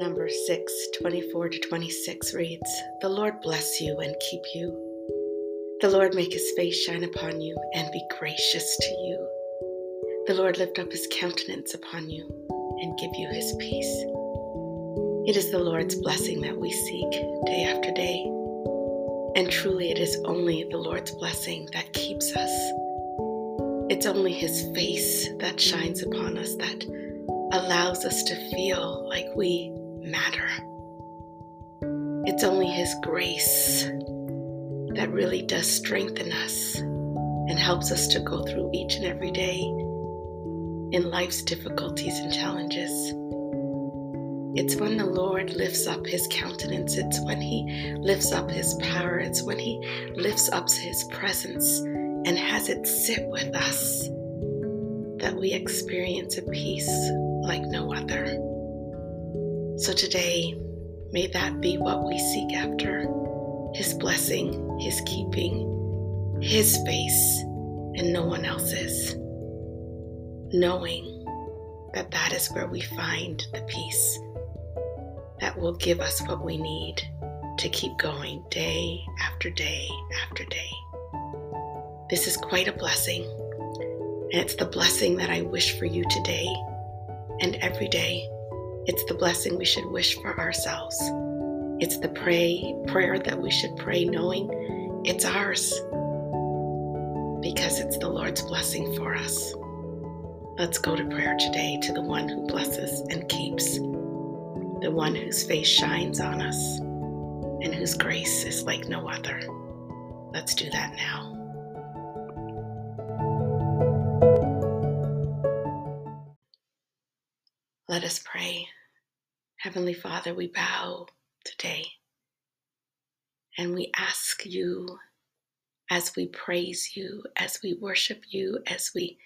Numbers 6, 24 to 26 reads The Lord bless you and keep you. The Lord make his face shine upon you and be gracious to you. The Lord lift up his countenance upon you and give you his peace. It is the Lord's blessing that we seek day after day. And truly, it is only the Lord's blessing that keeps us. It's only his face that shines upon us that allows us to feel like we matter. It's only His grace that really does strengthen us and helps us to go through each and every day in life's difficulties and challenges. It's when the Lord lifts up His countenance, it's when He lifts up His power, it's when He lifts up His presence and has it sit with us that we experience a peace like no other. So today, may that be what we seek after His blessing, His keeping, His face, and no one else's. Knowing that that is where we find the peace that will give us what we need to keep going day after day after day. This is quite a blessing, and it's the blessing that I wish for you today and every day. It's the blessing we should wish for ourselves. It's the pray prayer that we should pray knowing it's ours because it's the Lord's blessing for us. Let's go to prayer today to the one who blesses and keeps, the one whose face shines on us and whose grace is like no other. Let's do that now. Let us pray. Heavenly Father, we bow today and we ask you as we praise you, as we worship you, as we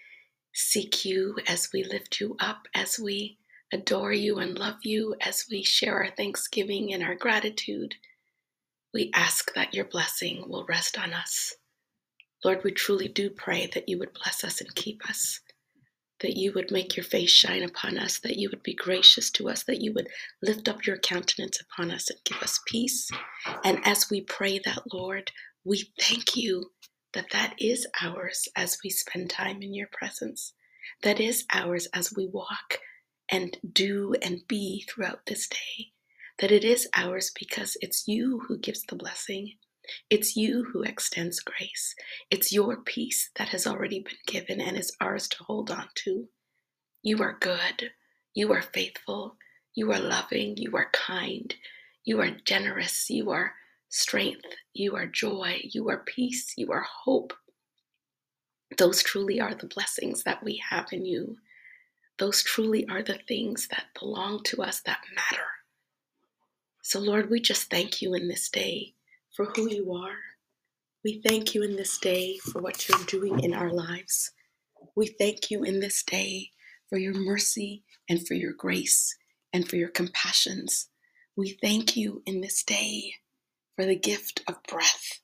seek you, as we lift you up, as we adore you and love you, as we share our thanksgiving and our gratitude. We ask that your blessing will rest on us. Lord, we truly do pray that you would bless us and keep us that you would make your face shine upon us, that you would be gracious to us, that you would lift up your countenance upon us and give us peace. And as we pray that, Lord, we thank you that that is ours as we spend time in your presence. That is ours as we walk and do and be throughout this day. That it is ours because it's you who gives the blessing. It's you who extends grace. It's your peace that has already been given and is ours to hold on to. You are good. You are faithful. You are loving. You are kind. You are generous. You are strength. You are joy. You are peace. You are hope. Those truly are the blessings that we have in you. Those truly are the things that belong to us that matter. So, Lord, we just thank you in this day for who you are. We thank you in this day for what you're doing in our lives. We thank you in this day for your mercy and for your grace and for your compassions. We thank you in this day for the gift of breath.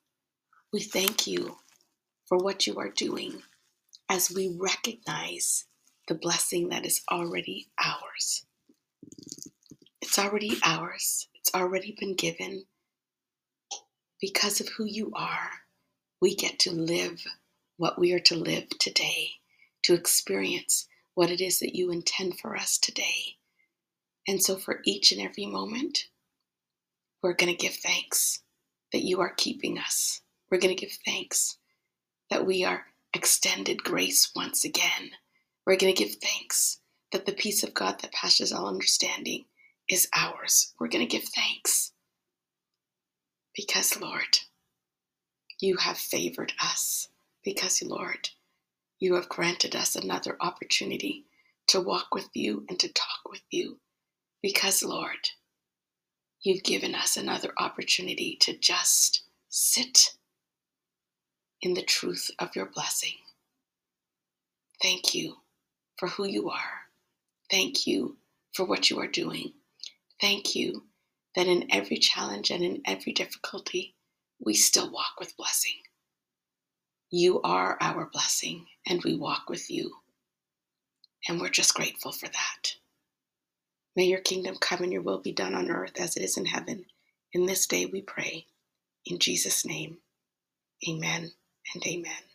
We thank you for what you are doing as we recognize the blessing that is already ours. It's already ours, it's already been given because of who you are, we get to live what we are to live today, to experience what it is that you intend for us today. And so, for each and every moment, we're going to give thanks that you are keeping us. We're going to give thanks that we are extended grace once again. We're going to give thanks that the peace of God that passes all understanding is ours. We're going to give thanks because, Lord, you have favored us. Because, Lord, you have granted us another opportunity to walk with you and to talk with you. Because, Lord, you've given us another opportunity to just sit in the truth of your blessing. Thank you for who you are. Thank you for what you are doing. Thank you that in every challenge and in every difficulty, we still walk with blessing. You are our blessing, and we walk with you. And we're just grateful for that. May your kingdom come and your will be done on earth as it is in heaven. In this day we pray. In Jesus' name, amen and amen.